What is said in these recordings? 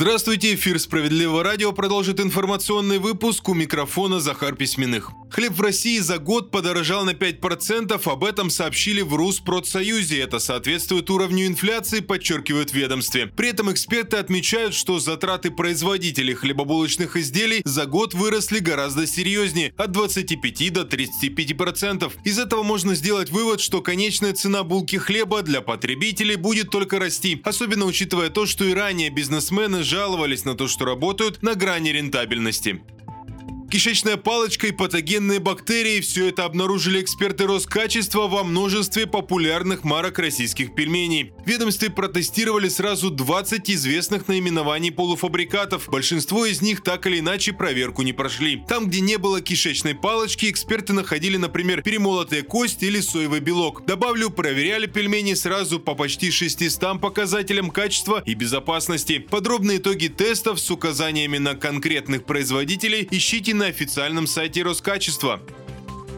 Здравствуйте, эфир «Справедливого радио» продолжит информационный выпуск у микрофона Захар Письменных. Хлеб в России за год подорожал на 5%, об этом сообщили в Руспродсоюзе. Это соответствует уровню инфляции, подчеркивают ведомстве. При этом эксперты отмечают, что затраты производителей хлебобулочных изделий за год выросли гораздо серьезнее – от 25 до 35%. Из этого можно сделать вывод, что конечная цена булки хлеба для потребителей будет только расти, особенно учитывая то, что и ранее бизнесмены жаловались на то, что работают на грани рентабельности. Кишечная палочка и патогенные бактерии – все это обнаружили эксперты Роскачества во множестве популярных марок российских пельменей. В ведомстве протестировали сразу 20 известных наименований полуфабрикатов. Большинство из них так или иначе проверку не прошли. Там, где не было кишечной палочки, эксперты находили, например, перемолотые кости или соевый белок. Добавлю, проверяли пельмени сразу по почти 600 показателям качества и безопасности. Подробные итоги тестов с указаниями на конкретных производителей ищите на официальном сайте Роскачества.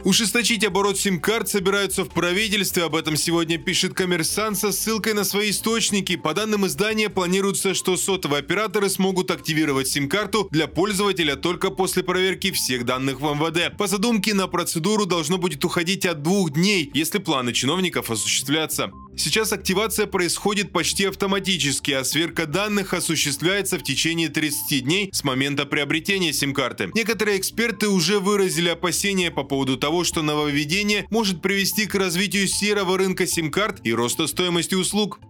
Ужесточить оборот сим-карт собираются в правительстве. Об этом сегодня пишет коммерсант со ссылкой на свои источники. По данным издания, планируется, что сотовые операторы смогут активировать сим-карту для пользователя только после проверки всех данных в МВД. По задумке, на процедуру должно будет уходить от двух дней, если планы чиновников осуществлятся. Сейчас активация происходит почти автоматически, а сверка данных осуществляется в течение 30 дней с момента приобретения сим-карты. Некоторые эксперты уже выразили опасения по поводу того, что нововведение может привести к развитию серого рынка сим-карт и роста стоимости услуг.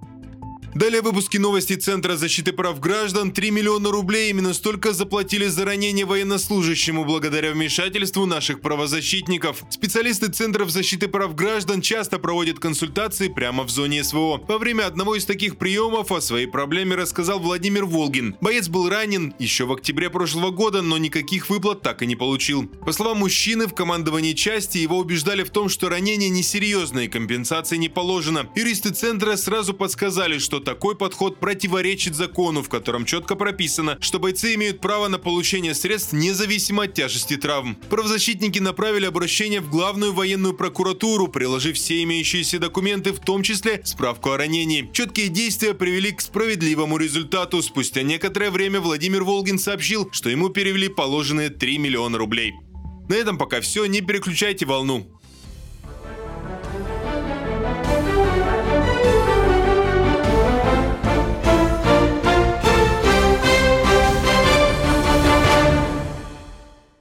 Далее выпуски новости Центра защиты прав граждан. 3 миллиона рублей именно столько заплатили за ранение военнослужащему благодаря вмешательству наших правозащитников. Специалисты Центров защиты прав граждан часто проводят консультации прямо в зоне СВО. Во время одного из таких приемов о своей проблеме рассказал Владимир Волгин. Боец был ранен еще в октябре прошлого года, но никаких выплат так и не получил. По словам мужчины, в командовании части его убеждали в том, что ранение несерьезное и компенсации не положено. Юристы Центра сразу подсказали, что такой подход противоречит закону, в котором четко прописано, что бойцы имеют право на получение средств независимо от тяжести травм. Правозащитники направили обращение в главную военную прокуратуру, приложив все имеющиеся документы, в том числе справку о ранении. Четкие действия привели к справедливому результату. Спустя некоторое время Владимир Волгин сообщил, что ему перевели положенные 3 миллиона рублей. На этом пока все, не переключайте волну.